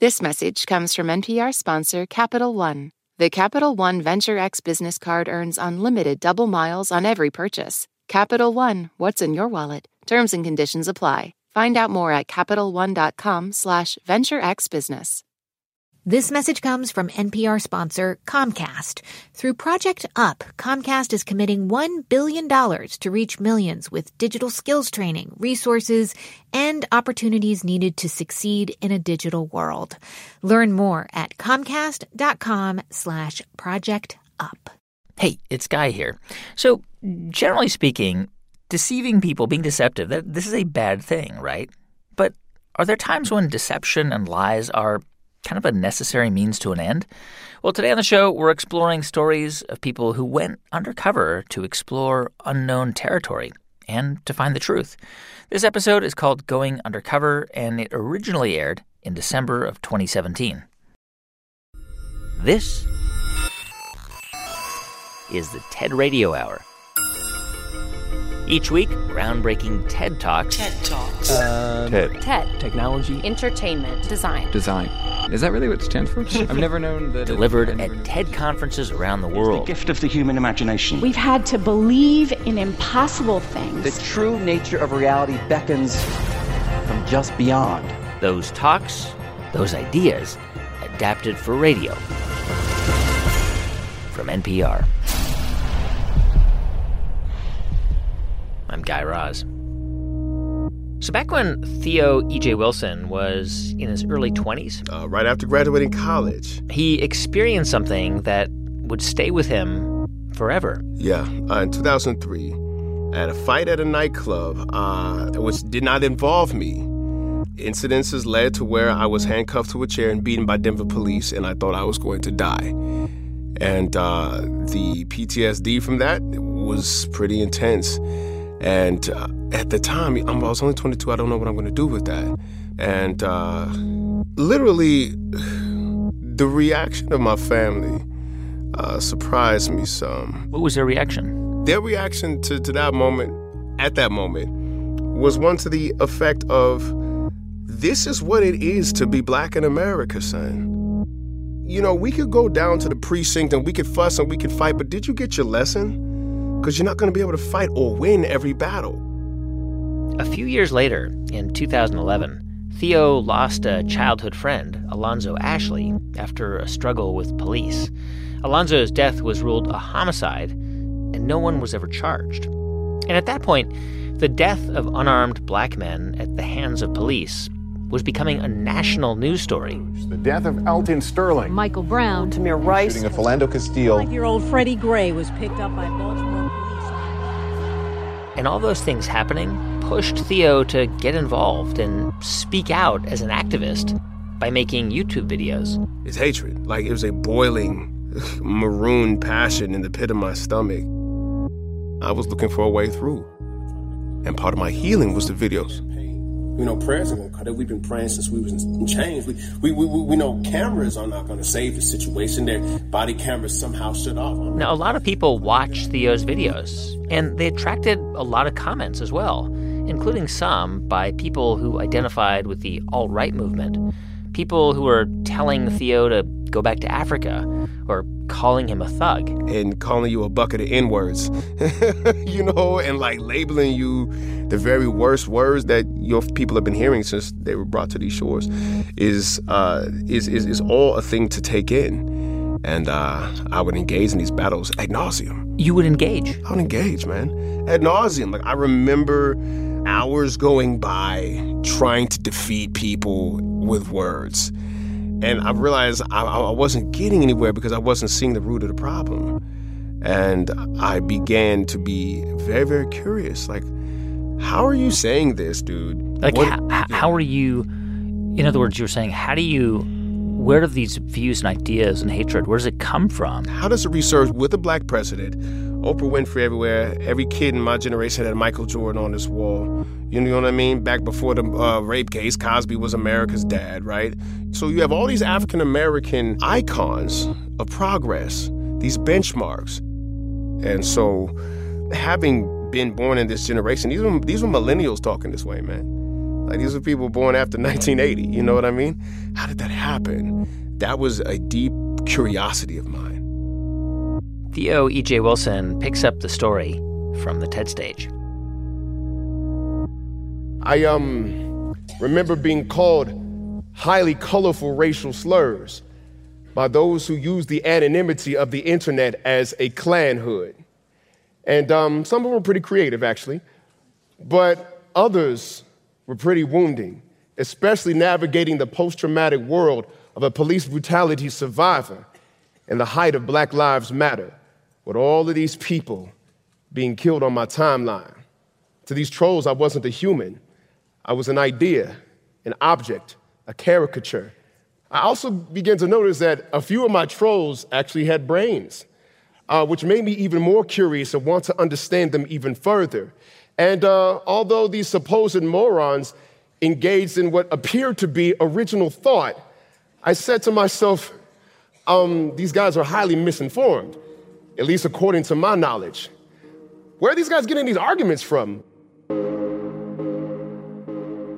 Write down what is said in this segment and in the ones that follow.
This message comes from NPR sponsor Capital One. The Capital One Venture X business card earns unlimited double miles on every purchase. Capital One, what's in your wallet? Terms and conditions apply. Find out more at CapitalOne.com slash VentureXBusiness. This message comes from NPR sponsor Comcast. Through Project UP, Comcast is committing $1 billion to reach millions with digital skills training, resources, and opportunities needed to succeed in a digital world. Learn more at comcast.com slash project up. Hey, it's Guy here. So, generally speaking, deceiving people, being deceptive, that, this is a bad thing, right? But are there times when deception and lies are kind of a necessary means to an end? Well, today on the show, we're exploring stories of people who went undercover to explore unknown territory and to find the truth. This episode is called Going Undercover, and it originally aired in December of 2017. This is the TED Radio Hour. Each week, groundbreaking TED Talks. TED Talks. Um, TED. TED. Technology. Entertainment. Design. Design. Is that really what it stands for? I've never known that. Delivered I've at TED conferences around the world The world. gift of the human imagination. We've had to believe in impossible things. The true nature of reality beckons from just beyond. Those talks, those ideas, adapted for radio. From NPR. I'm Guy Raz. So, back when Theo E.J. Wilson was in his early 20s, uh, right after graduating college. he experienced something that would stay with him forever. Yeah, uh, in 2003, at a fight at a nightclub, uh, which did not involve me. Incidences led to where I was handcuffed to a chair and beaten by Denver police, and I thought I was going to die. And uh, the PTSD from that was pretty intense. And uh, at the time, I'm- I was only 22. I don't know what I'm going to do with that. And uh, literally, the reaction of my family uh, surprised me some. What was their reaction? Their reaction to, to that moment, at that moment, was one to the effect of, this is what it is to be black in America, son. You know, we could go down to the precinct and we could fuss and we could fight, but did you get your lesson? Because you're not going to be able to fight or win every battle. A few years later, in 2011, Theo lost a childhood friend, Alonzo Ashley, after a struggle with police. Alonzo's death was ruled a homicide, and no one was ever charged. And at that point, the death of unarmed black men at the hands of police was becoming a national news story. The death of Alton Sterling. Michael Brown. Tamir Rice. Shooting of Philando Castile. Year old Freddie Gray was picked up by Baltimore police. And all those things happening pushed Theo to get involved and speak out as an activist by making YouTube videos. It's hatred. Like it was a boiling maroon passion in the pit of my stomach. I was looking for a way through. And part of my healing was the videos. You know, prayers are gonna cut it. We've been praying since we was in chains. We, we, we, we know cameras are not gonna save the situation. Their body cameras somehow shut off. Now, a lot of people watched Theo's videos, and they attracted a lot of comments as well, including some by people who identified with the alt right movement. People who were telling Theo to go back to Africa or calling him a thug. and calling you a bucket of N words, you know, and like labeling you the very worst words that your people have been hearing since they were brought to these shores is uh, is, is is all a thing to take in. And uh, I would engage in these battles ad nauseum. You would engage. I would engage, man, ad nauseum. Like I remember hours going by trying to defeat people with words. And I mm. realized I, I wasn't getting anywhere because I wasn't seeing the root of the problem. And I began to be very, very curious. Like, how are you saying this, dude? Like, What- how, how are you, in other words, you were saying, how do you, where do these views and ideas and hatred, where does it come from? How does it resurge with a black president, Oprah Winfrey everywhere, every kid in my generation had Michael Jordan on this wall. You know what I mean? Back before the uh, rape case, Cosby was America's dad, right? So you have all these African American icons of progress, these benchmarks. And so having been born in this generation, these were, these were millennials talking this way, man. Like these are people born after 1980. You know what I mean? How did that happen? That was a deep curiosity of mine. Theo E.J. Wilson picks up the story from the TED stage. I um remember being called highly colorful racial slurs by those who use the anonymity of the internet as a Klan hood. And um, some of them were pretty creative, actually, but others were pretty wounding, especially navigating the post traumatic world of a police brutality survivor in the height of Black Lives Matter, with all of these people being killed on my timeline. To these trolls, I wasn't a human, I was an idea, an object, a caricature. I also began to notice that a few of my trolls actually had brains, uh, which made me even more curious and want to understand them even further. And uh, although these supposed morons engaged in what appeared to be original thought, I said to myself, um, these guys are highly misinformed, at least according to my knowledge. Where are these guys getting these arguments from?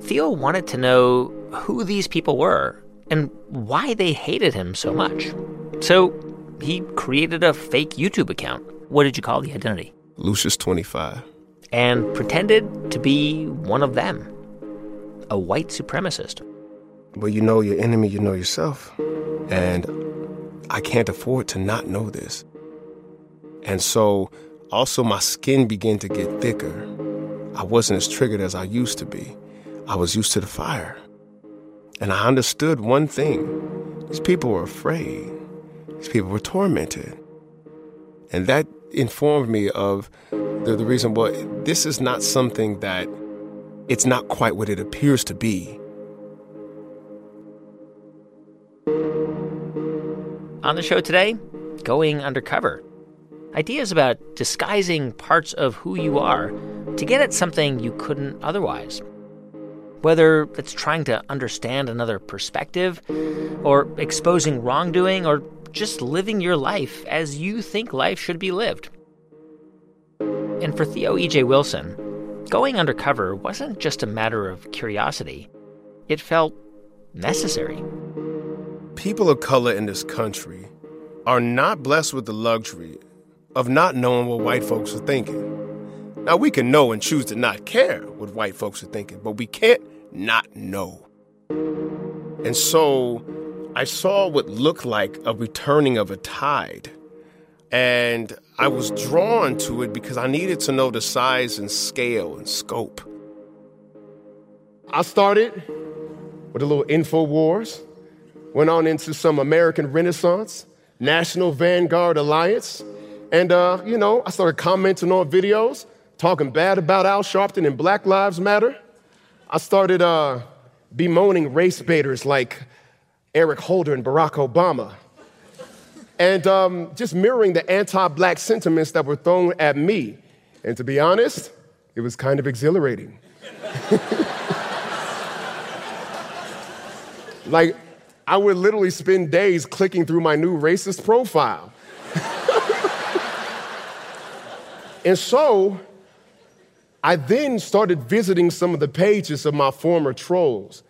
Theo wanted to know who these people were and why they hated him so much. So he created a fake YouTube account. What did you call the identity? Lucius25. And pretended to be one of them, a white supremacist. Well, you know your enemy, you know yourself. And I can't afford to not know this. And so, also, my skin began to get thicker. I wasn't as triggered as I used to be. I was used to the fire. And I understood one thing these people were afraid, these people were tormented. And that informed me of the, the reason why this is not something that it's not quite what it appears to be. On the show today, going undercover. Ideas about disguising parts of who you are to get at something you couldn't otherwise. Whether it's trying to understand another perspective, or exposing wrongdoing, or just living your life as you think life should be lived. And for Theo E.J. Wilson, going undercover wasn't just a matter of curiosity, it felt necessary. People of color in this country are not blessed with the luxury of not knowing what white folks are thinking. Now, we can know and choose to not care what white folks are thinking, but we can't not know. And so I saw what looked like a returning of a tide. And I was drawn to it because I needed to know the size and scale and scope. I started with a little InfoWars went on into some American Renaissance, National Vanguard Alliance, and, uh, you know, I started commenting on videos, talking bad about Al Sharpton and Black Lives Matter. I started uh, bemoaning race baiters like Eric Holder and Barack Obama. And um, just mirroring the anti black sentiments that were thrown at me. And to be honest, it was kind of exhilarating. like, I would literally spend days clicking through my new racist profile. And so I then started visiting some of the pages of my former trolls.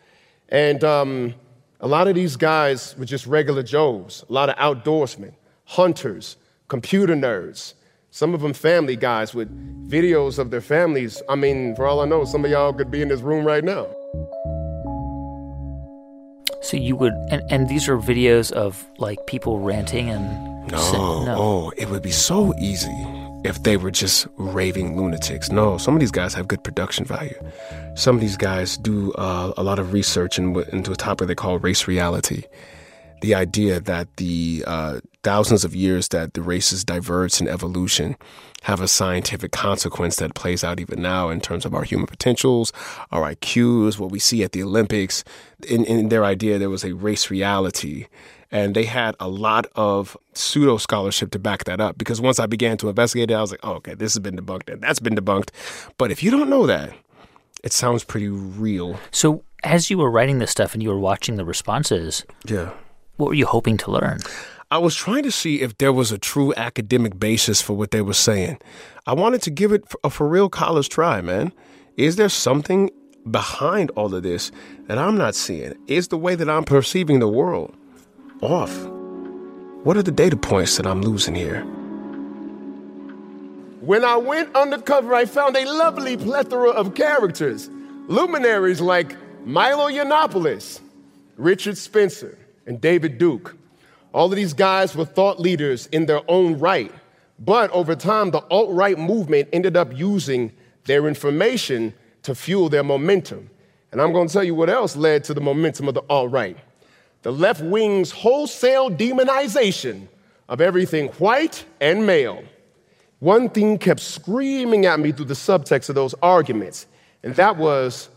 And um, a lot of these guys were just regular Joes, a lot of outdoorsmen, hunters, computer nerds, some of them family guys with videos of their families. I mean, for all I know, some of y'all could be in this room right now. So you would, and, and these are videos of like people ranting and. No, no, oh, it would be so easy if they were just raving lunatics. No, some of these guys have good production value. Some of these guys do uh, a lot of research in, into a topic they call race reality. The idea that the uh, thousands of years that the races diverged in evolution have a scientific consequence that plays out even now in terms of our human potentials, our IQs, what we see at the Olympics. In, in their idea, there was a race reality. And they had a lot of pseudo scholarship to back that up because once I began to investigate it, I was like, oh, okay, this has been debunked and that's been debunked. But if you don't know that, it sounds pretty real. So, as you were writing this stuff and you were watching the responses, yeah, what were you hoping to learn? I was trying to see if there was a true academic basis for what they were saying. I wanted to give it a for real college try, man. Is there something behind all of this that I'm not seeing? Is the way that I'm perceiving the world off? What are the data points that I'm losing here? When I went undercover, I found a lovely plethora of characters, luminaries like Milo Yiannopoulos, Richard Spencer, and David Duke. All of these guys were thought leaders in their own right. But over time, the alt right movement ended up using their information to fuel their momentum. And I'm going to tell you what else led to the momentum of the alt right the left wing's wholesale demonization of everything white and male. One thing kept screaming at me through the subtext of those arguments, and that was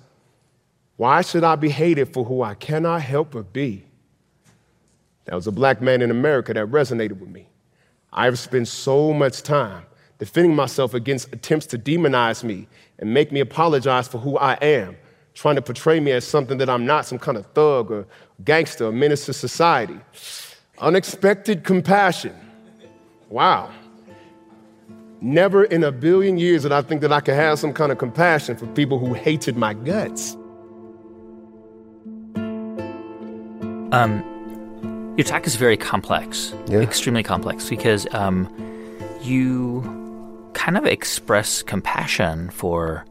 why should I be hated for who I cannot help but be? That was a black man in America that resonated with me. I've spent so much time defending myself against attempts to demonize me and make me apologize for who I am, trying to portray me as something that I'm not, some kind of thug or gangster or menace to society. Unexpected compassion. Wow. Never in a billion years did I think that I could have some kind of compassion for people who hated my guts. Um, your talk is very complex, yeah. extremely complex, because um, you kind of express compassion for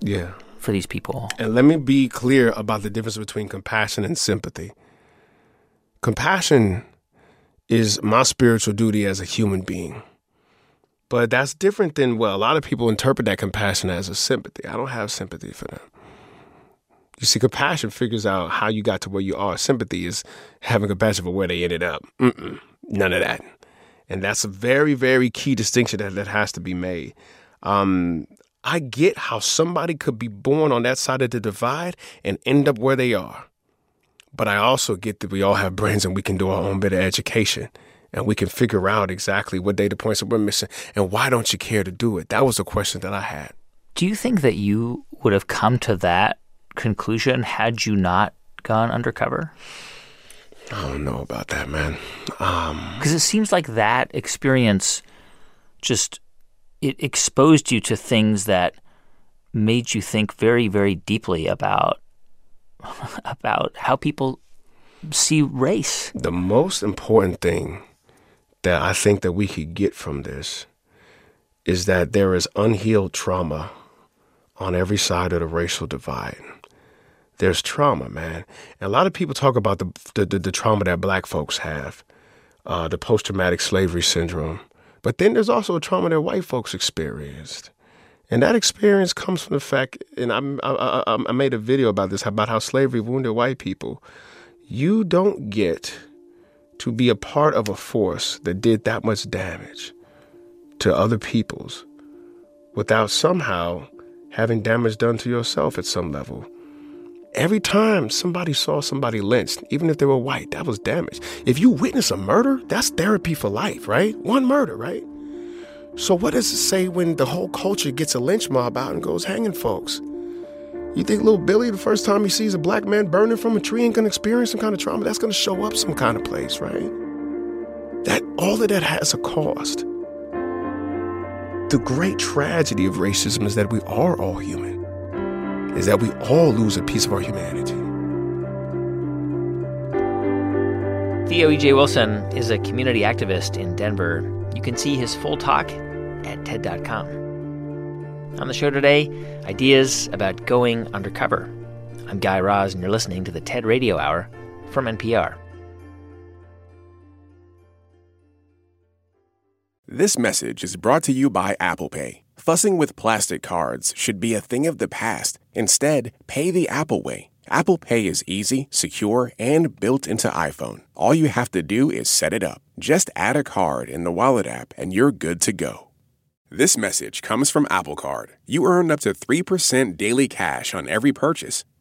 yeah for these people. And let me be clear about the difference between compassion and sympathy. Compassion is my spiritual duty as a human being. But that's different than, well, a lot of people interpret that compassion as a sympathy. I don't have sympathy for them. You see, compassion figures out how you got to where you are. Sympathy is having compassion for where they ended up. Mm-mm, none of that. And that's a very, very key distinction that, that has to be made. Um, I get how somebody could be born on that side of the divide and end up where they are. But I also get that we all have brains and we can do our own bit of education and we can figure out exactly what data points that we're missing and why don't you care to do it? That was a question that I had. Do you think that you would have come to that conclusion had you not gone undercover? I don't know about that, man. Because um, it seems like that experience just it exposed you to things that made you think very, very deeply about about how people see race. The most important thing that I think that we could get from this is that there is unhealed trauma on every side of the racial divide there's trauma, man. And a lot of people talk about the the, the, the trauma that black folks have, uh, the post traumatic slavery syndrome. But then there's also a trauma that white folks experienced. And that experience comes from the fact, and I, I, I made a video about this, about how slavery wounded white people. You don't get to be a part of a force that did that much damage to other peoples without somehow having damage done to yourself at some level. Every time somebody saw somebody lynched, even if they were white, that was damage. If you witness a murder, that's therapy for life, right? One murder, right? So, what does it say when the whole culture gets a lynch mob out and goes hanging folks? You think little Billy, the first time he sees a black man burning from a tree, ain't gonna experience some kind of trauma? That's gonna show up some kind of place, right? That all of that has a cost. The great tragedy of racism is that we are all human is that we all lose a piece of our humanity. Theo E.J. Wilson is a community activist in Denver. You can see his full talk at TED.com. On the show today, ideas about going undercover. I'm Guy Raz, and you're listening to the TED Radio Hour from NPR. This message is brought to you by Apple Pay. Fussing with plastic cards should be a thing of the past. Instead, pay the Apple way. Apple Pay is easy, secure, and built into iPhone. All you have to do is set it up. Just add a card in the Wallet app and you're good to go. This message comes from Apple Card. You earn up to 3% daily cash on every purchase.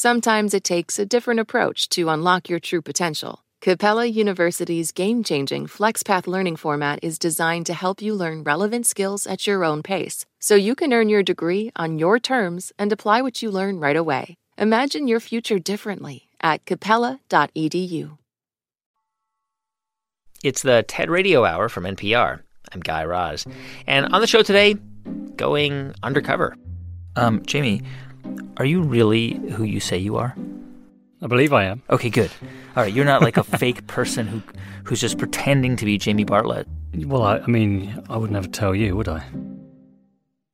Sometimes it takes a different approach to unlock your true potential. Capella University's game changing FlexPath learning format is designed to help you learn relevant skills at your own pace, so you can earn your degree on your terms and apply what you learn right away. Imagine your future differently at capella.edu. It's the TED Radio Hour from NPR. I'm Guy Raz. And on the show today, going undercover. Um, Jamie, are you really who you say you are? I believe I am. Okay, good. All right, you're not like a fake person who who's just pretending to be Jamie Bartlett. Well, I, I mean, I would never tell you, would I?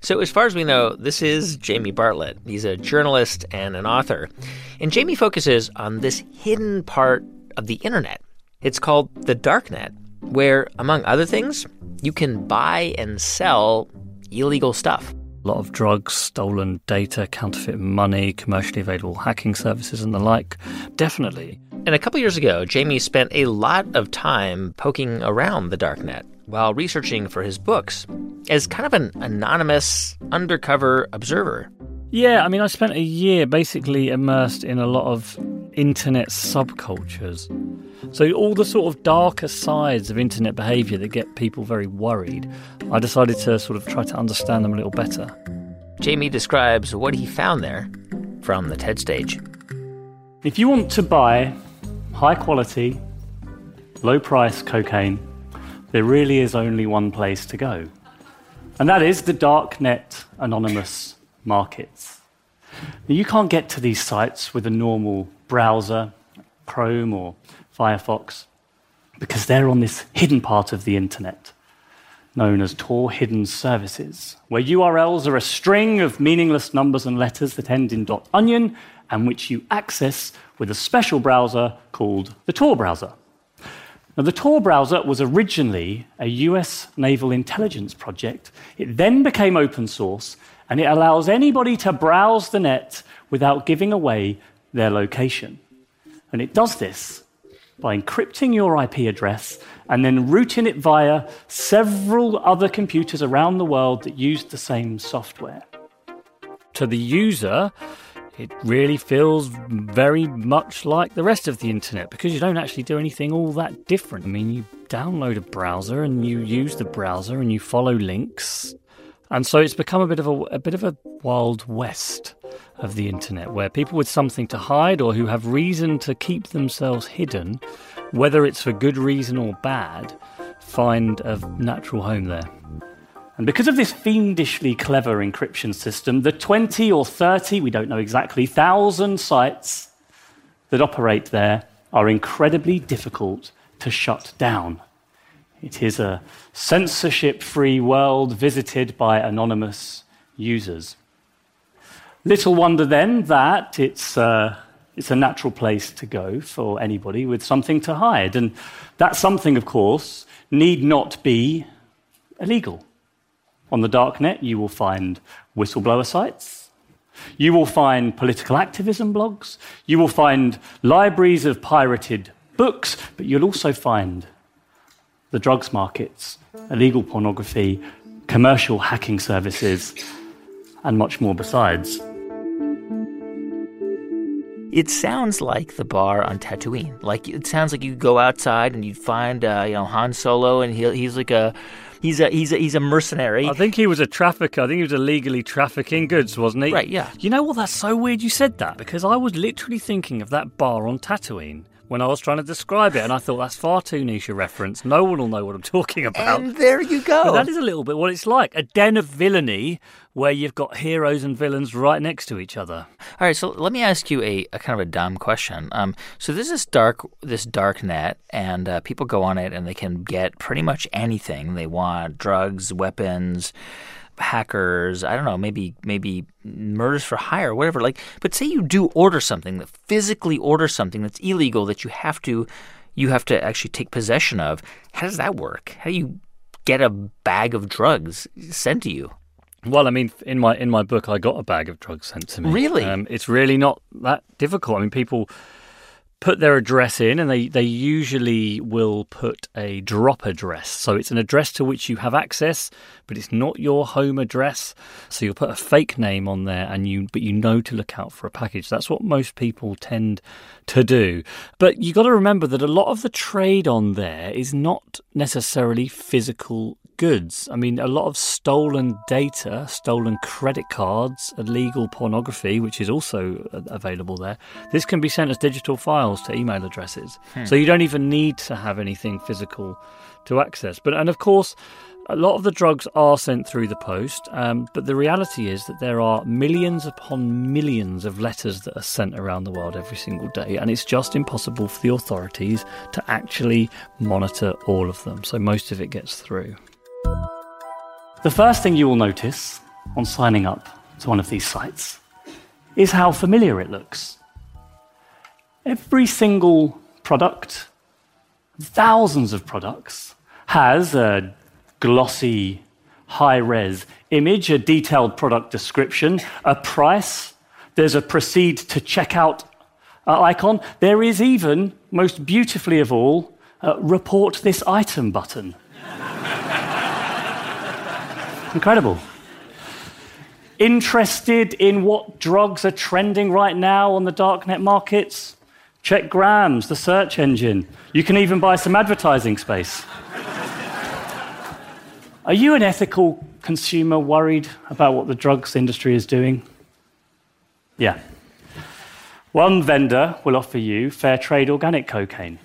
So, as far as we know, this is Jamie Bartlett. He's a journalist and an author. And Jamie focuses on this hidden part of the internet. It's called the darknet, where, among other things, you can buy and sell illegal stuff. A lot of drugs, stolen data, counterfeit money, commercially available hacking services, and the like. Definitely. And a couple years ago, Jamie spent a lot of time poking around the darknet while researching for his books as kind of an anonymous, undercover observer. Yeah, I mean, I spent a year basically immersed in a lot of internet subcultures. So, all the sort of darker sides of internet behavior that get people very worried, I decided to sort of try to understand them a little better. Jamie describes what he found there from the TED stage. If you want to buy high quality, low price cocaine, there really is only one place to go. And that is the darknet anonymous markets. Now, you can't get to these sites with a normal browser, Chrome or Firefox, because they're on this hidden part of the internet known as Tor Hidden Services, where URLs are a string of meaningless numbers and letters that end in .onion and which you access with a special browser called the Tor browser. Now, the Tor browser was originally a US naval intelligence project. It then became open source, and it allows anybody to browse the net without giving away their location. And it does this by encrypting your IP address and then routing it via several other computers around the world that use the same software. To the user, it really feels very much like the rest of the internet because you don't actually do anything all that different. I mean, you download a browser and you use the browser and you follow links. And so it's become a bit of a, a bit of a wild west of the internet where people with something to hide or who have reason to keep themselves hidden, whether it's for good reason or bad, find a natural home there. And because of this fiendishly clever encryption system, the 20 or 30, we don't know exactly, thousand sites that operate there are incredibly difficult to shut down. It is a censorship free world visited by anonymous users. Little wonder then that it's, uh, it's a natural place to go for anybody with something to hide. And that something, of course, need not be illegal. On the darknet, you will find whistleblower sites. You will find political activism blogs. You will find libraries of pirated books, but you'll also find the drugs markets, illegal pornography, commercial hacking services, and much more besides. It sounds like the bar on Tatooine. Like it sounds like you go outside and you find uh, you know Han Solo, and he, he's like a he's a he's a he's a mercenary. I think he was a trafficker. I think he was illegally trafficking goods, wasn't he? Right. Yeah. You know what? That's so weird. You said that because I was literally thinking of that bar on Tatooine when I was trying to describe it, and I thought that's far too niche a reference. No one will know what I'm talking about. And there you go. But that is a little bit what it's like a den of villainy where you've got heroes and villains right next to each other. All right, so let me ask you a, a kind of a dumb question. Um, so there's this dark this dark net, and uh, people go on it, and they can get pretty much anything they want: drugs, weapons hackers i don't know maybe maybe murders for hire or whatever like but say you do order something that physically order something that's illegal that you have to you have to actually take possession of how does that work how do you get a bag of drugs sent to you well, I mean, in my in my book, I got a bag of drugs sent to me. Really, um, it's really not that difficult. I mean, people put their address in, and they, they usually will put a drop address. So it's an address to which you have access, but it's not your home address. So you'll put a fake name on there, and you but you know to look out for a package. That's what most people tend to do. But you got to remember that a lot of the trade on there is not necessarily physical goods. I mean, a lot of stolen data, stolen credit cards, illegal pornography, which is also available there. This can be sent as digital files to email addresses. Hmm. So you don't even need to have anything physical to access. But and of course, a lot of the drugs are sent through the post, um, but the reality is that there are millions upon millions of letters that are sent around the world every single day, and it's just impossible for the authorities to actually monitor all of them. So most of it gets through. The first thing you will notice on signing up to one of these sites is how familiar it looks. Every single product, thousands of products, has a glossy, high res image, a detailed product description, a price. There's a proceed to checkout uh, icon. There is even, most beautifully of all, a report this item button. Incredible. Interested in what drugs are trending right now on the darknet markets? Check Grams, the search engine. You can even buy some advertising space. Are you an ethical consumer worried about what the drugs industry is doing? Yeah. One vendor will offer you fair trade organic cocaine.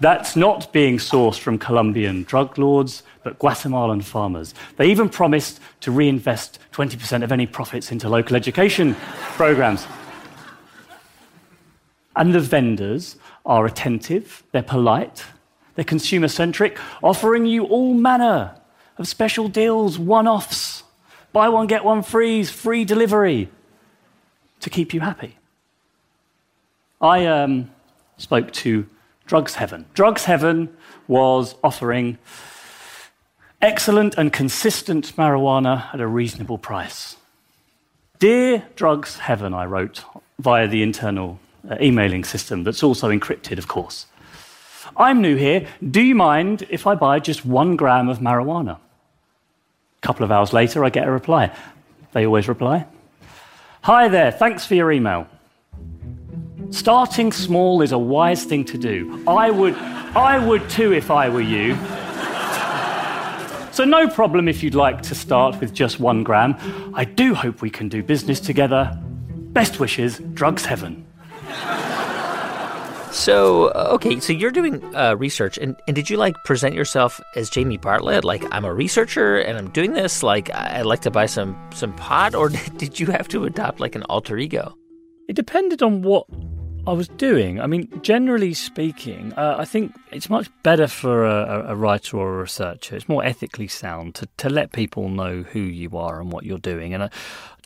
That's not being sourced from Colombian drug lords but Guatemalan farmers. They even promised to reinvest 20% of any profits into local education programs. And the vendors are attentive, they're polite, they're consumer centric, offering you all manner of special deals, one offs, buy one, get one free, free delivery to keep you happy. I um, spoke to Drugs Heaven. Drugs Heaven was offering Excellent and consistent marijuana at a reasonable price. Dear Drugs Heaven, I wrote via the internal uh, emailing system that's also encrypted, of course. I'm new here. Do you mind if I buy just one gram of marijuana? A couple of hours later, I get a reply. They always reply Hi there, thanks for your email. Starting small is a wise thing to do. I would, I would too if I were you. So, no problem if you'd like to start with just one gram. I do hope we can do business together. Best wishes, Drugs Heaven. So, uh, okay, so you're doing uh, research, and, and did you like present yourself as Jamie Bartlett? Like, I'm a researcher and I'm doing this. Like, I'd like to buy some some pot, or did you have to adopt like an alter ego? It depended on what I was doing. I mean, generally speaking, uh, I think it's much better for a, a, writer or a researcher. It's more ethically sound to, to let people know who you are and what you're doing, and uh,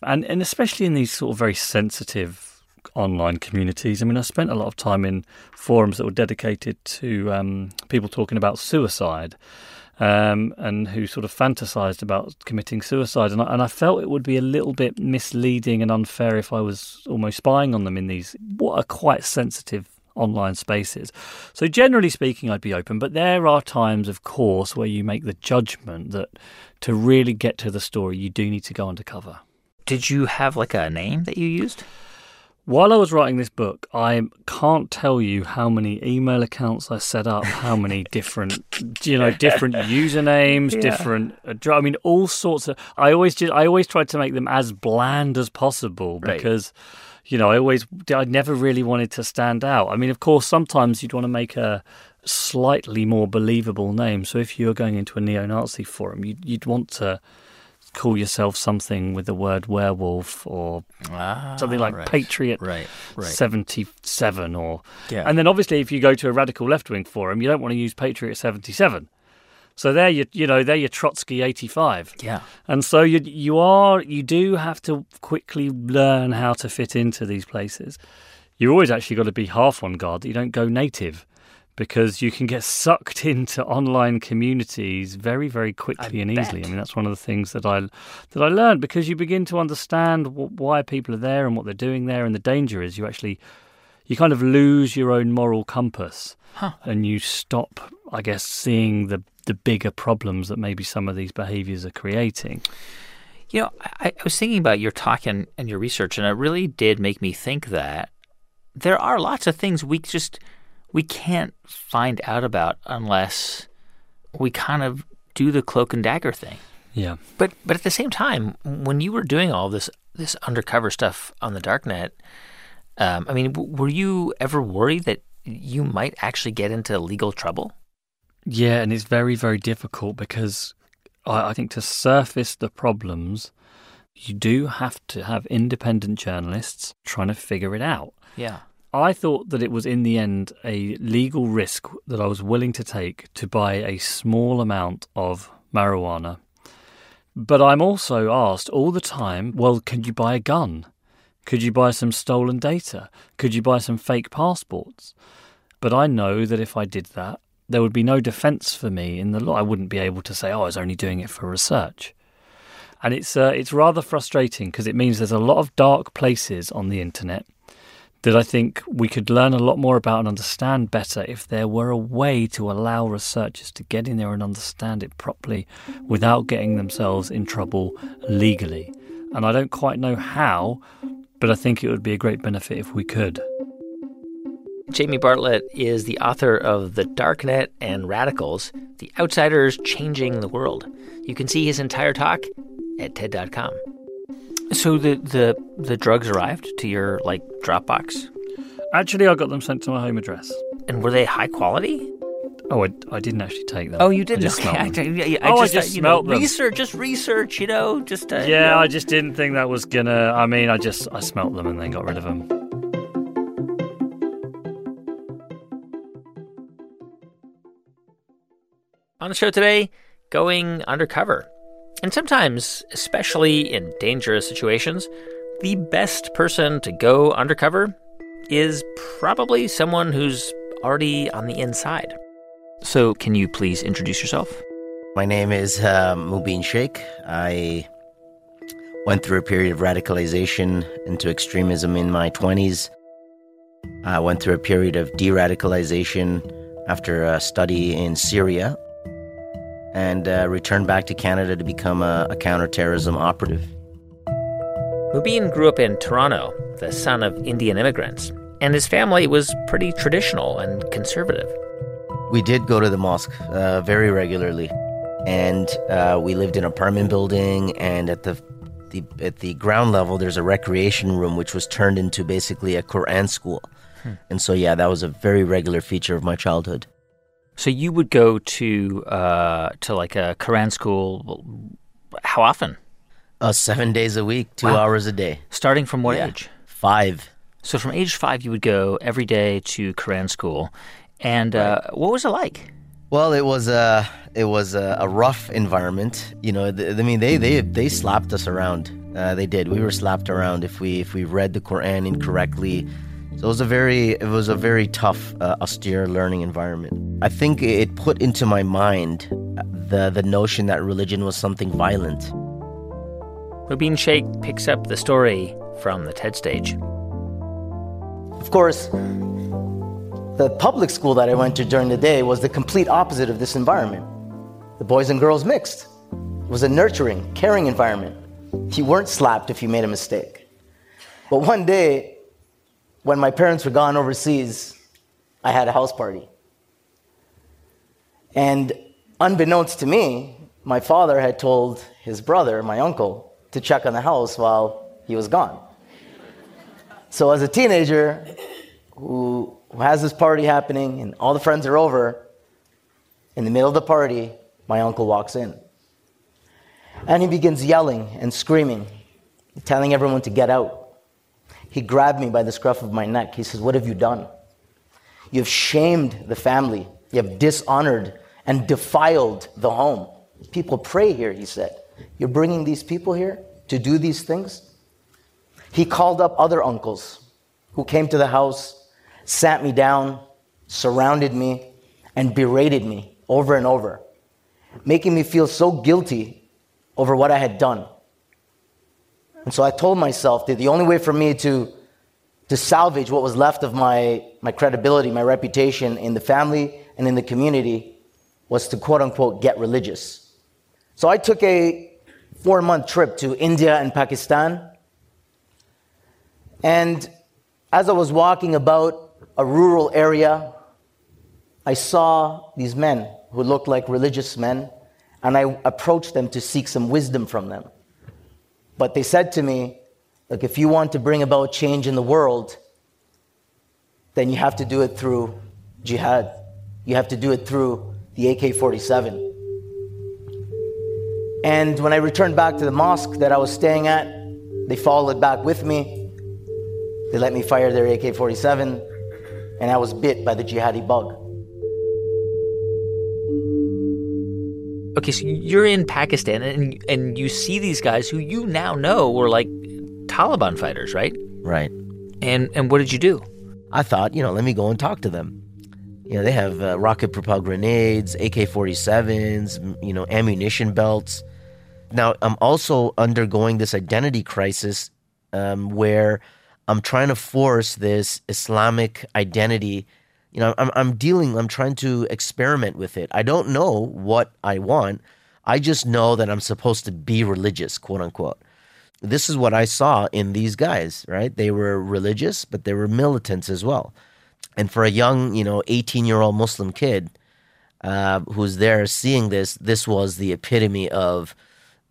and and especially in these sort of very sensitive online communities. I mean, I spent a lot of time in forums that were dedicated to um, people talking about suicide um, and who sort of fantasized about committing suicide. And I, and I felt it would be a little bit misleading and unfair if I was almost spying on them in these, what are quite sensitive online spaces. So, generally speaking, I'd be open, but there are times, of course, where you make the judgment that to really get to the story, you do need to go undercover. Did you have like a name that you used? While I was writing this book, I can't tell you how many email accounts I set up, how many different, you know, different usernames, yeah. different. I mean, all sorts of. I always just, I always tried to make them as bland as possible because, right. you know, I always, I never really wanted to stand out. I mean, of course, sometimes you'd want to make a slightly more believable name. So if you were going into a neo-Nazi forum, you'd, you'd want to call yourself something with the word werewolf or ah, something like right. Patriot right, right. 77 or yeah. and then obviously if you go to a radical left wing forum you don't want to use Patriot 77 so there you you know they're your Trotsky 85 yeah and so you you are you do have to quickly learn how to fit into these places you've always actually got to be half on guard that you don't go native because you can get sucked into online communities very, very quickly I and bet. easily. I mean, that's one of the things that I that I learned because you begin to understand why people are there and what they're doing there, and the danger is you actually you kind of lose your own moral compass Huh. and you stop, I guess, seeing the, the bigger problems that maybe some of these behaviors are creating. You know, I, I was thinking about your talk and, and your research, and it really did make me think that there are lots of things we just we can't find out about unless we kind of do the cloak and dagger thing. Yeah. But but at the same time, when you were doing all this this undercover stuff on the darknet, um, I mean, w- were you ever worried that you might actually get into legal trouble? Yeah, and it's very, very difficult because I, I think to surface the problems, you do have to have independent journalists trying to figure it out. Yeah. I thought that it was in the end a legal risk that I was willing to take to buy a small amount of marijuana. But I'm also asked all the time, well, can you buy a gun? Could you buy some stolen data? Could you buy some fake passports? But I know that if I did that, there would be no defense for me in the law. I wouldn't be able to say, oh, I was only doing it for research. And it's, uh, it's rather frustrating because it means there's a lot of dark places on the internet that I think we could learn a lot more about and understand better if there were a way to allow researchers to get in there and understand it properly without getting themselves in trouble legally. And I don't quite know how, but I think it would be a great benefit if we could. Jamie Bartlett is the author of The Darknet and Radicals The Outsiders Changing the World. You can see his entire talk at TED.com. So the, the, the drugs arrived to your like Dropbox? Actually, I got them sent to my home address. And were they high quality? Oh, I, I didn't actually take them. Oh, you didn't? I just Okay. I- I- I oh, just, I uh, just you know, them. Research, just research, you know, just uh, you Yeah, know. I just didn't think that was gonna. I mean, I just I smelt them and then got rid of them. On the show today, going undercover. And sometimes, especially in dangerous situations, the best person to go undercover is probably someone who's already on the inside. So, can you please introduce yourself? My name is uh, Mubin Shaikh. I went through a period of radicalization into extremism in my 20s. I went through a period of de radicalization after a study in Syria and uh, returned back to Canada to become a, a counterterrorism operative. Mubin grew up in Toronto, the son of Indian immigrants, and his family was pretty traditional and conservative. We did go to the mosque uh, very regularly, and uh, we lived in an apartment building. And at the, the at the ground level, there's a recreation room which was turned into basically a Quran school. Hmm. And so, yeah, that was a very regular feature of my childhood. So you would go to uh, to like a Quran school. How often? Uh, seven days a week, two Wow. hours a day. Starting from what Yeah. age? Five. So from age five, you would go every day to Quran school. And uh, what was it like? Well, it was a it was a, a rough environment. You know, th- I mean, they they they slapped us around. Uh, they did. We were slapped around if we if we read the Quran incorrectly. So it was a very it was a very tough, uh, austere learning environment. I think it put into my mind the the notion that religion was something violent. Mubin Shaikh picks up the story from the TED stage. Of course, the public school that I went to during the day was the complete opposite of this environment. The boys and girls mixed. It was a nurturing, caring environment. You weren't slapped if you made a mistake. But one day, when my parents were gone overseas, I had a house party. And unbeknownst to me, my father had told his brother, my uncle, to check on the house while he was gone. So, as a teenager who, who has this party happening and all the friends are over, in the middle of the party, my uncle walks in. And he begins yelling and screaming, telling everyone to get out. He grabbed me by the scruff of my neck. He says, What have you done? You have shamed the family. You have dishonored and defiled the home. People pray here, he said. You're bringing these people here to do these things? He called up other uncles who came to the house, sat me down, surrounded me, and berated me over and over, making me feel so guilty over what I had done. And so I told myself that the only way for me to, to salvage what was left of my, my credibility, my reputation in the family and in the community was to quote unquote get religious. So I took a four month trip to India and Pakistan. And as I was walking about a rural area, I saw these men who looked like religious men, and I approached them to seek some wisdom from them. But they said to me, Look, if you want to bring about change in the world, then you have to do it through jihad. You have to do it through the AK 47. And when I returned back to the mosque that I was staying at, they followed back with me. They let me fire their AK 47, and I was bit by the jihadi bug. Okay, so you're in Pakistan and and you see these guys who you now know were like Taliban fighters, right? Right. And and what did you do? I thought, you know, let me go and talk to them. You know, they have uh, rocket propelled grenades, AK 47s, you know, ammunition belts. Now, I'm also undergoing this identity crisis um, where I'm trying to force this Islamic identity. You know, I'm, I'm dealing, I'm trying to experiment with it. I don't know what I want. I just know that I'm supposed to be religious, quote unquote. This is what I saw in these guys, right? They were religious, but they were militants as well. And for a young, you know, 18 year old Muslim kid uh, who's there seeing this, this was the epitome of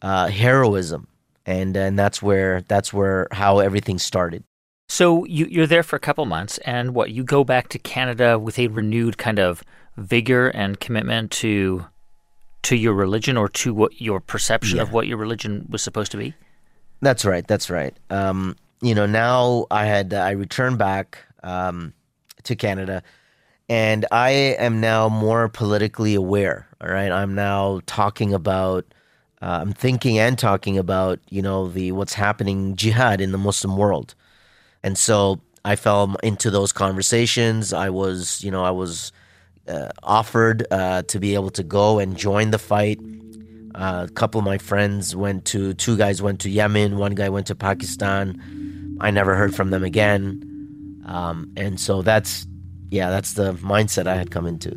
uh, heroism, and and that's where that's where how everything started. So you, you're there for a couple months, and what you go back to Canada with a renewed kind of vigor and commitment to to your religion or to what your perception Yeah. of what your religion was supposed to be. That's right. That's right. Um, you know, now I had I returned back um, to Canada, and I am now more politically aware. All right, I'm now talking about. Uh, I'm thinking and talking about you know the what's happening jihad in the Muslim world, and so I fell into those conversations. I was you know I was uh, offered uh, to be able to go and join the fight. Uh, a couple of my friends went to, two guys went to Yemen, one guy went to Pakistan. I never heard from them again. Um, and so that's, yeah, that's the mindset I had come into.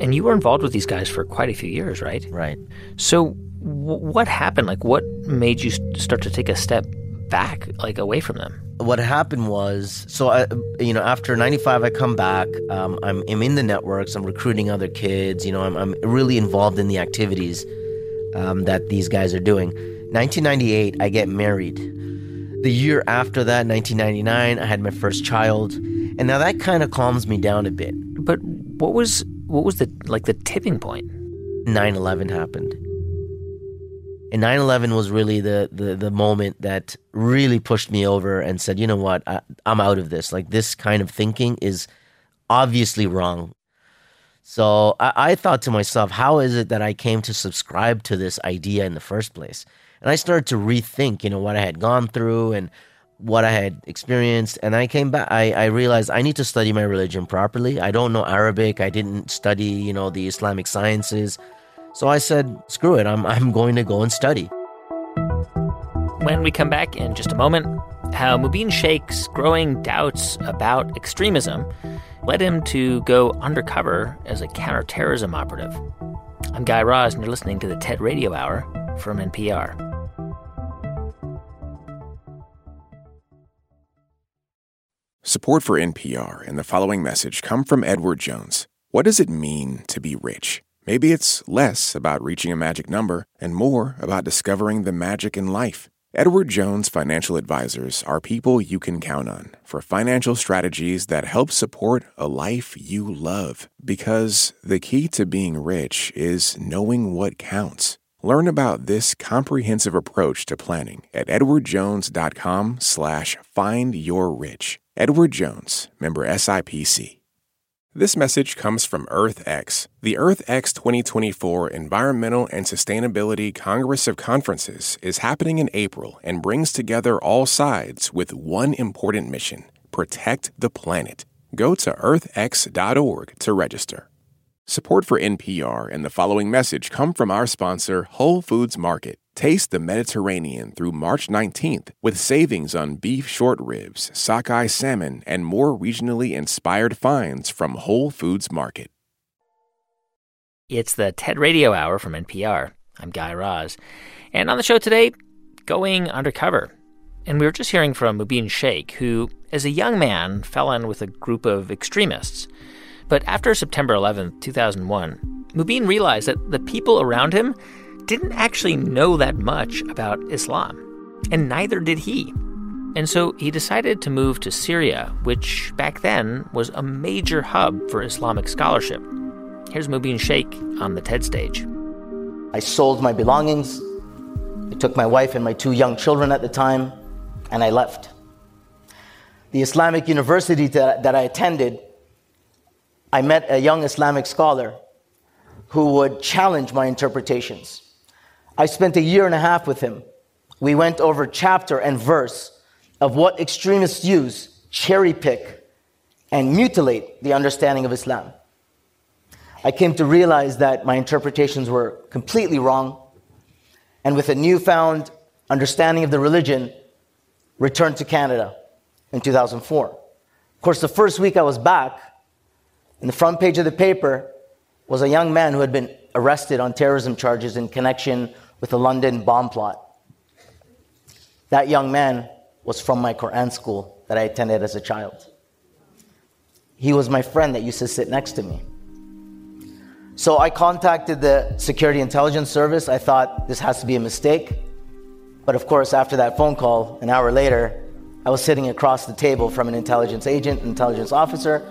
And you were involved with these guys for quite a few years, right? Right. So w- what happened? Like, what made you start to take a step back, like away from them? What happened was, so I, you know, after '95, I come back. Um, I'm, I'm in the networks. I'm recruiting other kids. You know, I'm, I'm really involved in the activities um, that these guys are doing. 1998, I get married. The year after that, 1999, I had my first child, and now that kind of calms me down a bit. But what was what was the like the tipping point? 9/11 happened. And 9/11 was really the, the the moment that really pushed me over and said, "You know what? I, I'm out of this. Like this kind of thinking is obviously wrong." So I, I thought to myself, "How is it that I came to subscribe to this idea in the first place?" And I started to rethink, you know, what I had gone through and what I had experienced. And I came back. I, I realized I need to study my religion properly. I don't know Arabic. I didn't study, you know, the Islamic sciences. So I said, screw it, I'm, I'm going to go and study. When we come back in just a moment, how Mubin Shaikh's growing doubts about extremism led him to go undercover as a counterterrorism operative. I'm Guy Raz, and you're listening to the TED Radio Hour from NPR. Support for NPR and the following message come from Edward Jones. What does it mean to be rich? Maybe it's less about reaching a magic number and more about discovering the magic in life. Edward Jones Financial Advisors are people you can count on for financial strategies that help support a life you love. Because the key to being rich is knowing what counts. Learn about this comprehensive approach to planning at edwardjones.com slash find your rich. Edward Jones, member SIPC. This message comes from EarthX. The EarthX 2024 Environmental and Sustainability Congress of Conferences is happening in April and brings together all sides with one important mission protect the planet. Go to earthx.org to register. Support for NPR and the following message come from our sponsor, Whole Foods Market. Taste the Mediterranean through March 19th with savings on beef short ribs, sockeye salmon, and more regionally inspired finds from Whole Foods Market. It's the TED Radio Hour from NPR. I'm Guy Raz. And on the show today, going undercover. And we were just hearing from Mubin Shaikh, who, as a young man, fell in with a group of extremists. But after September 11, 2001, Mubin realized that the people around him didn't actually know that much about Islam, and neither did he. And so he decided to move to Syria, which back then was a major hub for Islamic scholarship. Here's Mubin Shaikh on the TED stage. I sold my belongings. I took my wife and my two young children at the time, and I left. The Islamic university that, that I attended, I met a young Islamic scholar who would challenge my interpretations. I spent a year and a half with him. We went over chapter and verse of what extremists use, cherry pick, and mutilate the understanding of Islam. I came to realize that my interpretations were completely wrong, and with a newfound understanding of the religion, returned to Canada in 2004. Of course, the first week I was back, in the front page of the paper was a young man who had been arrested on terrorism charges in connection with the London bomb plot. That young man was from my Quran school that I attended as a child. He was my friend that used to sit next to me. So I contacted the Security Intelligence Service. I thought this has to be a mistake. But of course, after that phone call, an hour later, I was sitting across the table from an intelligence agent, intelligence officer,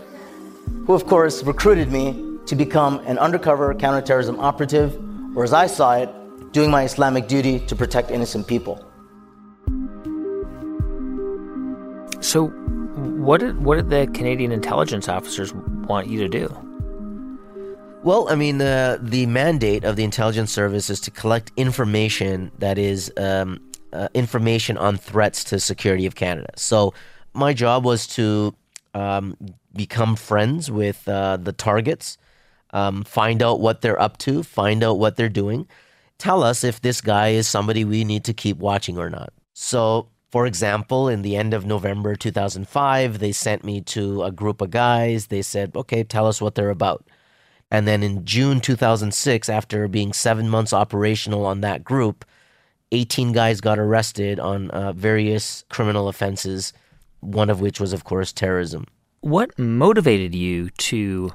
who of course recruited me to become an undercover counterterrorism operative, or as I saw it, doing my Islamic duty to protect innocent people. So, what did what did the Canadian intelligence officers want you to do? Well, I mean, uh, the mandate of the intelligence service is to collect information that is um, uh, information on threats to security of Canada. So, my job was to um, become friends with uh, the targets, um, find out what they're up to, find out what they're doing, tell us if this guy is somebody we need to keep watching or not. So, for example, in the end of November 2005, they sent me to a group of guys. They said, okay, tell us what they're about. And then in June 2006, after being seven months operational on that group, 18 guys got arrested on uh, various criminal offenses, one of which was, of course, terrorism. What motivated you to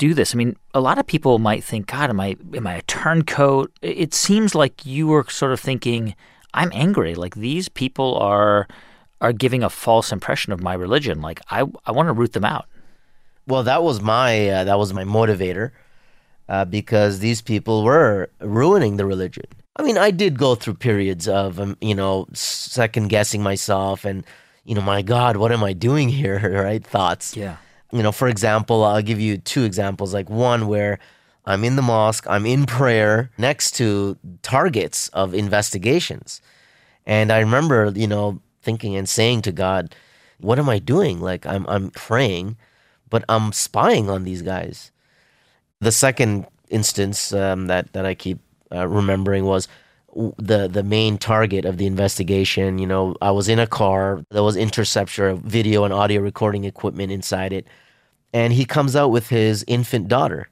do this? I mean, a lot of people might think, God, am I am I a turncoat? It seems like you were sort of thinking, I'm angry. Like these people are are giving a false impression of my religion. Like I I want to root them out. Well, that was my uh, that was my motivator uh, because these people were ruining the religion. I mean, I did go through periods of um, you know second guessing myself and you know, my God, what am I doing here? Right? Thoughts. Yeah you know, for example, I'll give you two examples. Like one where I'm in the mosque, I'm in prayer next to targets of investigations. And I remember, you know, thinking and saying to God, what am I doing? Like I'm I'm praying, but I'm spying on these guys. The second instance um, that that I keep uh, remembering was the the main target of the investigation. You know, I was in a car. There was interceptor video and audio recording equipment inside it, and he comes out with his infant daughter.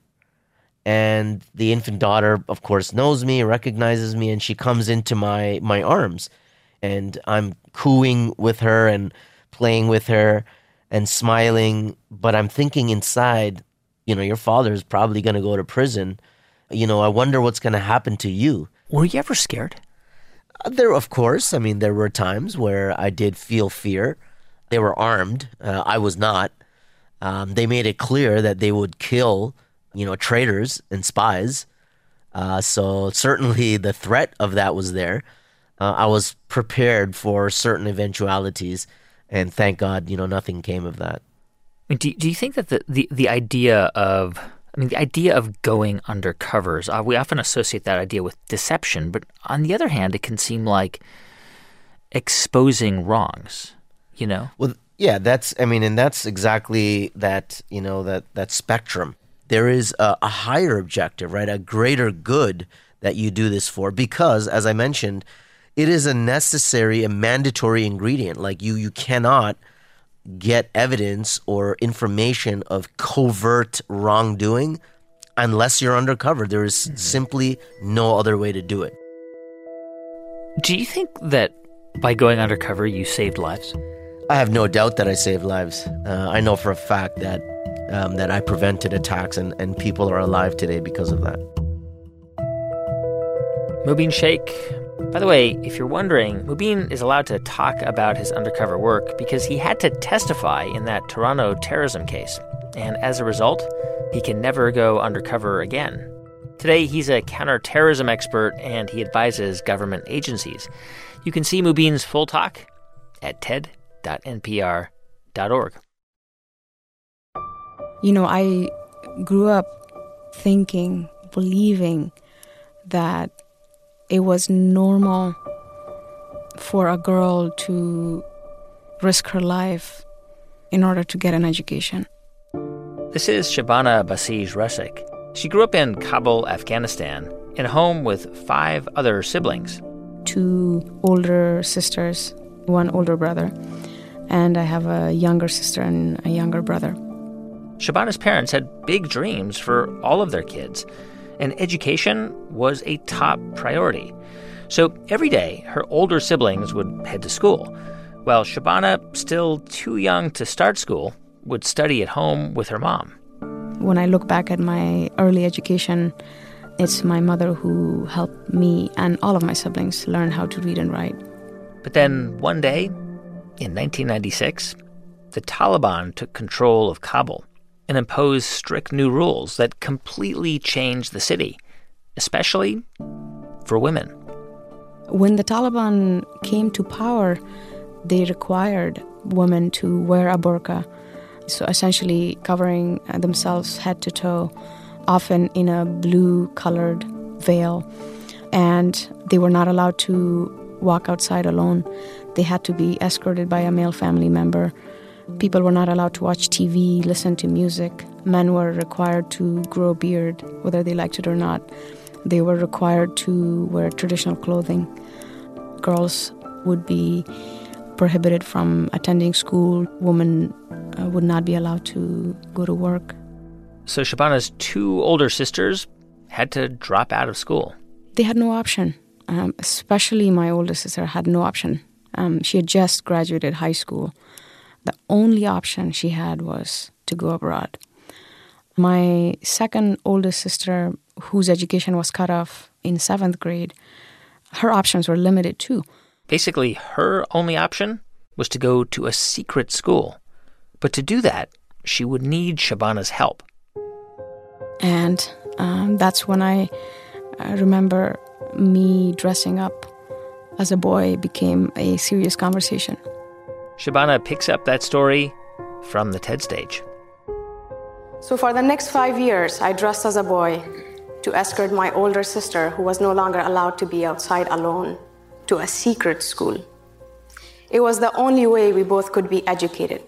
And the infant daughter, of course, knows me, recognizes me, and she comes into my my arms, and I'm cooing with her and playing with her and smiling. But I'm thinking inside, you know, your father is probably going to go to prison. You know, I wonder what's going to happen to you were you ever scared? Uh, there, of course. I mean, there were times where I did feel fear. They were armed. Uh, I was not. Um, they made it clear that they would kill, you know, traitors and spies. Uh, so certainly the threat of that was there. Uh, I was prepared for certain eventualities, and thank God, you know, nothing came of that. Do, do you think that the, the, the idea of I mean, the idea of going undercovers, uh, we often associate that idea with deception, but on the other hand, it can seem like exposing wrongs, you know? Well, yeah, that's, I mean, and that's exactly that, you know, that, that spectrum. There is a, a higher objective, right? A greater good that you do this for because, as I mentioned, it is a necessary and mandatory ingredient. Like you, you cannot get evidence or information of covert wrongdoing unless you're undercover. There is mm-hmm. simply no other way to do it. Do you think that by going undercover you saved lives? I have no doubt that I saved lives. Uh, I know for a fact that um, that I prevented attacks and, and people are alive today because of that. Mubin Shaikh. By the way, if you're wondering, Mubin is allowed to talk about his undercover work because he had to testify in that Toronto terrorism case. And as a result, he can never go undercover again. Today, he's a counterterrorism expert and he advises government agencies. You can see Mubin's full talk at ted.npr.org. You know, I grew up thinking, believing that it was normal for a girl to risk her life in order to get an education. This is Shabana Basij Rasikh. She grew up in Kabul, Afghanistan, in a home with five other siblings two older sisters, one older brother, and I have a younger sister and a younger brother. Shabana's parents had big dreams for all of their kids and education was a top priority. So every day, her older siblings would head to school, while Shabana, still too young to start school, would study at home with her mom. When I look back at my early education, it's my mother who helped me and all of my siblings learn how to read and write. But then one day, in 1996, the Taliban took control of Kabul and impose strict new rules that completely changed the city, especially for women. When the Taliban came to power, they required women to wear a burqa, so essentially covering uh, themselves head to toe, often in a blue colored veil. And they were not allowed to walk outside alone. They had to be escorted by a male family member People were not allowed to watch TV, listen to music. Men were required to grow a beard, whether they liked it or not. They were required to wear traditional clothing. Girls would be prohibited from attending school. Women uh, would not be allowed to go to work. So Shabana's two older sisters had to drop out of school. They had no option. Um, especially my older sister had no option. Um, she had just graduated high school the only option she had was to go abroad. My second oldest sister, whose education was cut off in seventh grade, her options were limited too. Basically, her only option was to go to a secret school. But to do that, she would need Shabana's help. And um, that's when I, I remember me dressing up as a boy became a serious conversation. Shabana picks up that story from the TED stage. So, for the next five years, I dressed as a boy to escort my older sister, who was no longer allowed to be outside alone, to a secret school. It was the only way we both could be educated.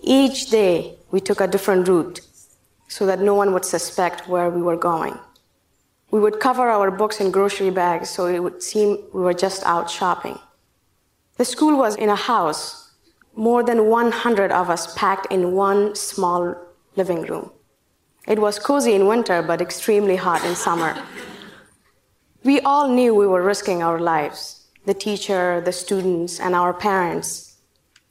Each day, we took a different route so that no one would suspect where we were going. We would cover our books in grocery bags so it would seem we were just out shopping. The school was in a house, more than 100 of us packed in one small living room. It was cozy in winter, but extremely hot in summer. We all knew we were risking our lives the teacher, the students, and our parents.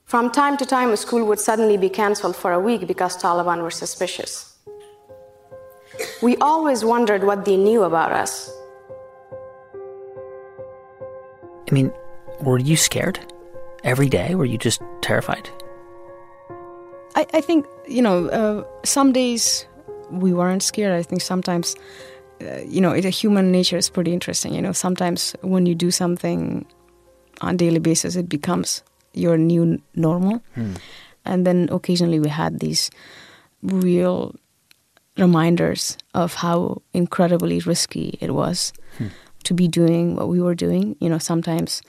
From time to time, a school would suddenly be canceled for a week because Taliban were suspicious. We always wondered what they knew about us. I mean, were you scared every day? Were you just terrified? I, I think, you know, uh, some days we weren't scared. I think sometimes, uh, you know, it, human nature is pretty interesting. You know, sometimes when you do something on daily basis, it becomes your new normal. Hmm. And then occasionally we had these real reminders of how incredibly risky it was hmm. to be doing what we were doing. You know, sometimes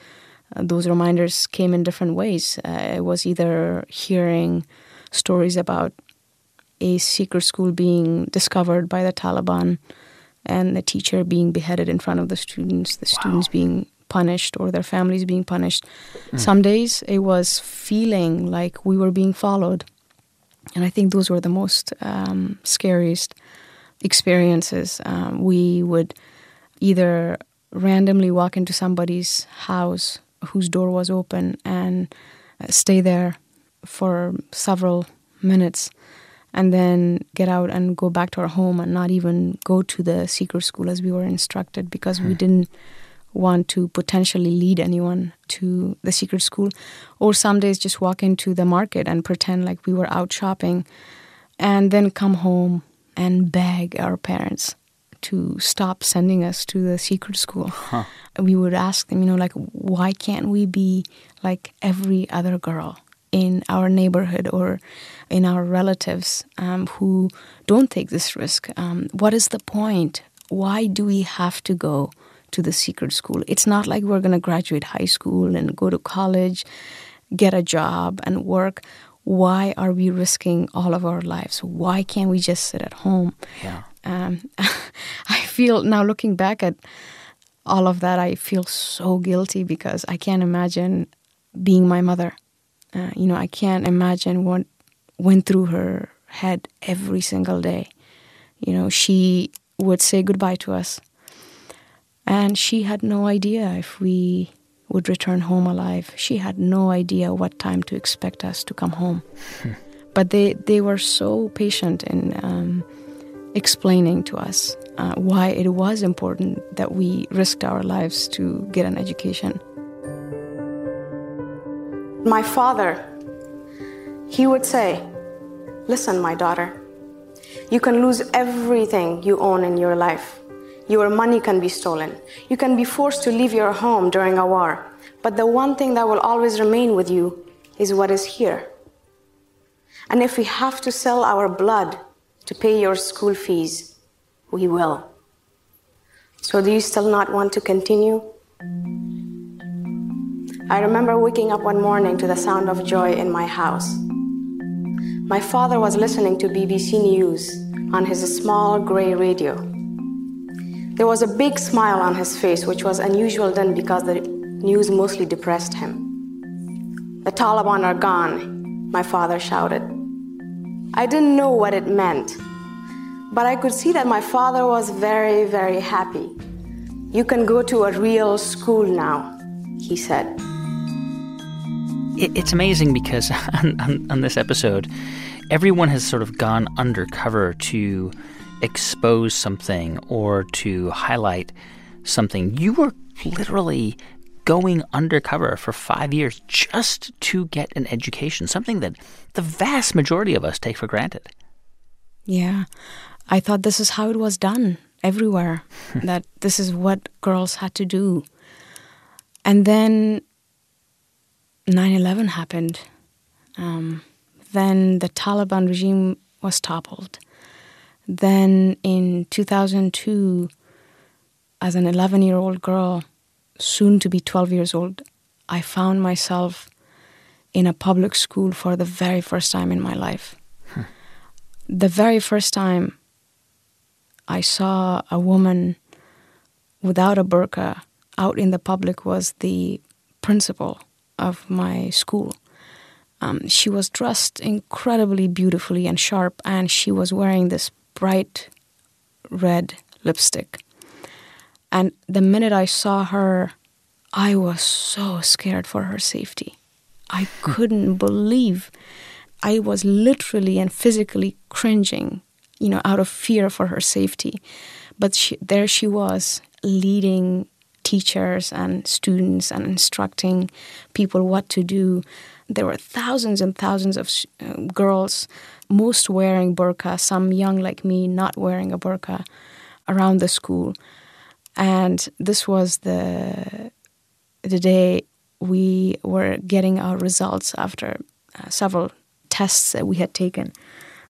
those reminders came in different ways. Uh, it was either hearing stories about a secret school being discovered by the Taliban and the teacher being beheaded in front of the students, the students being punished or their families being punished. Mm. Some days it was feeling like we were being followed. And I think those were the most um, scariest experiences. Um, we would either randomly walk into somebody's house whose door was open and uh, stay there for several minutes and then get out and go back to our home and not even go to the secret school as we were instructed because we didn't want to potentially lead anyone to the secret school. Or some days just walk into the market and pretend like we were out shopping and then come home and beg our parents to stop sending us to the secret school we would ask them you know like why can't we be like every other girl in our neighborhood or in our relatives um, who don't take this risk um, what is the point why do we have to go to the secret school. It's not like we're going to graduate high school and go to college, get a job, and work. Why are we risking all of our lives? Why can't we just sit at home? Yeah. Um, I feel now looking back at all of that, I feel so guilty because I can't imagine being my mother. Uh, you know, I can't imagine what went through her head every single day. You know, she would say goodbye to us and she had no idea if we would return home alive. She had no idea what time to expect us to come home. but they, they were so patient in um, explaining to us uh, why it was important that we risked our lives to get an education. My father, he would say, Listen, my daughter, you can lose everything you own in your life. Your money can be stolen. You can be forced to leave your home during a war. But the one thing that will always remain with you is what is here. And if we have to sell our blood to pay your school fees, we will. So, do you still not want to continue? I remember waking up one morning to the sound of joy in my house. My father was listening to BBC News on his small gray radio. There was a big smile on his face, which was unusual then because the news mostly depressed him. The Taliban are gone, my father shouted. I didn't know what it meant, but I could see that my father was very, very happy. You can go to a real school now, he said. It's amazing because on, on, on this episode, everyone has sort of gone undercover to expose something or to highlight something. You were literally going undercover for five years just to get an education, something that the vast majority of us take for granted. Yeah. I thought this is how it was done everywhere, that this is what girls had to do. And then 9 11 happened. Um, then the Taliban regime was toppled. Then in 2002, as an 11 year old girl, soon to be 12 years old, I found myself in a public school for the very first time in my life. The very first time I saw a woman without a burqa out in the public was the principal of my school. Um, she was dressed incredibly beautifully and sharp, and she was wearing this bright red lipstick. And the minute I saw her, I was so scared for her safety. I couldn't believe I was literally and physically cringing, you know, out of fear for her safety. But she, there she was, leading teachers and students and instructing people what to do. There were thousands and thousands of uh, girls, most wearing burqa, some young like me not wearing a burqa, around the school. And this was the the day we were getting our results after uh, several tests that we had taken.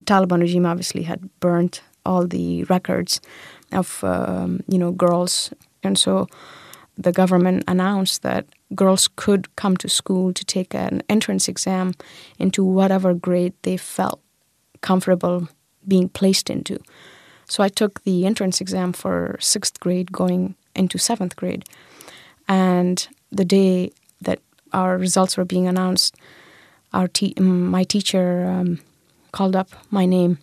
Taliban regime obviously had burnt all the records of um, you know girls, and so the government announced that girls could come to school to take an entrance exam into whatever grade they felt comfortable being placed into. So I took the entrance exam for sixth grade going into seventh grade. And the day that our results were being announced, our te- my teacher um, called up my name.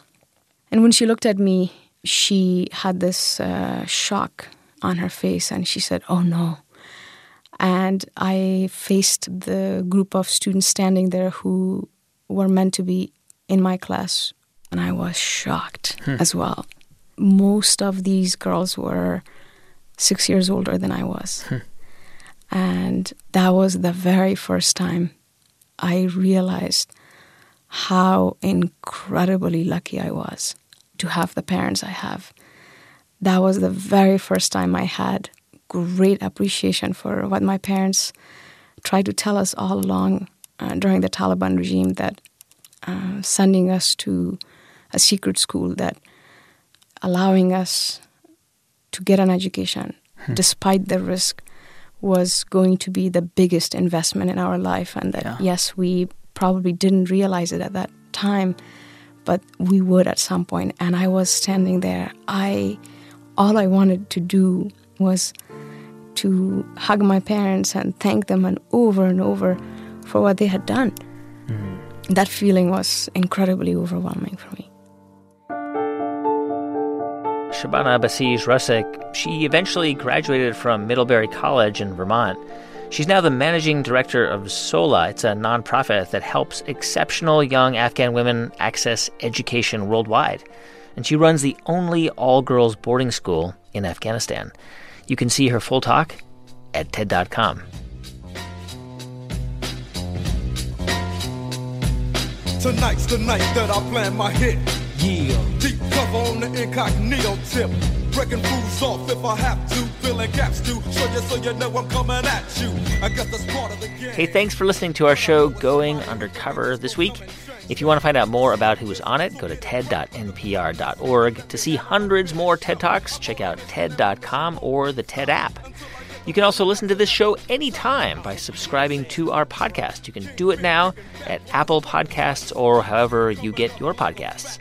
And when she looked at me, she had this uh, shock on her face and she said, Oh no. And I faced the group of students standing there who were meant to be in my class, and I was shocked hmm. as well. Most of these girls were six years older than I was. Hmm. And that was the very first time I realized how incredibly lucky I was to have the parents I have. That was the very first time I had great appreciation for what my parents tried to tell us all along uh, during the Taliban regime that uh, sending us to a secret school, that allowing us to get an education hmm. despite the risk was going to be the biggest investment in our life and that yeah. yes we probably didn't realize it at that time but we would at some point. and i was standing there i all i wanted to do was to hug my parents and thank them and over and over for what they had done mm. that feeling was incredibly overwhelming for me Shabana Basij Rasikh, she eventually graduated from Middlebury College in Vermont. She's now the managing director of SOLA. It's a nonprofit that helps exceptional young Afghan women access education worldwide. And she runs the only all girls boarding school in Afghanistan. You can see her full talk at TED.com. Tonight's the night that I plan my hit. Yeah. Cover on the incognito tip. Breaking fools off if I have to. Filling gaps to show you so you know I'm coming at you. I part of the game. Hey, thanks for listening to our show, Going Undercover, this week. If you want to find out more about who was on it, go to ted.npr.org. To see hundreds more TED Talks, check out TED.com or the TED app. You can also listen to this show anytime by subscribing to our podcast. You can do it now at Apple Podcasts or however you get your podcasts.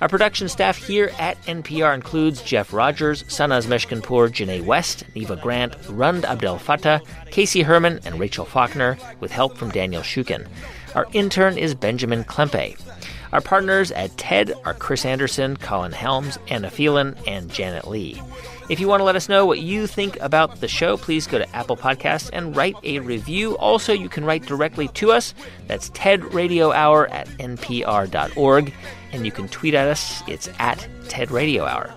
Our production staff here at NPR includes Jeff Rogers, Sanaz Meshkinpour, Janae West, Neva Grant, Rund Abdel Fattah, Casey Herman, and Rachel Faulkner, with help from Daniel Shukin. Our intern is Benjamin Klempe. Our partners at TED are Chris Anderson, Colin Helms, Anna Phelan, and Janet Lee. If you want to let us know what you think about the show, please go to Apple Podcasts and write a review. Also, you can write directly to us. That's TED Radio Hour at npr.org. And you can tweet at us. It's at TED Radio Hour.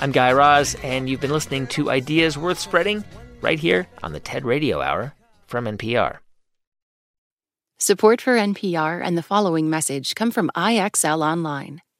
I'm Guy Raz, and you've been listening to Ideas Worth Spreading right here on the TED Radio Hour from NPR. Support for NPR and the following message come from IXL Online.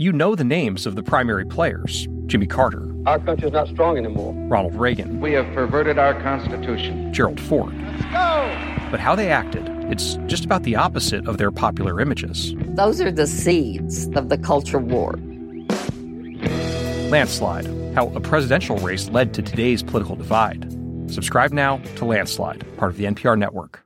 You know the names of the primary players Jimmy Carter. Our country's not strong anymore. Ronald Reagan. We have perverted our Constitution. Gerald Ford. Let's go! But how they acted, it's just about the opposite of their popular images. Those are the seeds of the culture war. Landslide How a presidential race led to today's political divide. Subscribe now to Landslide, part of the NPR network.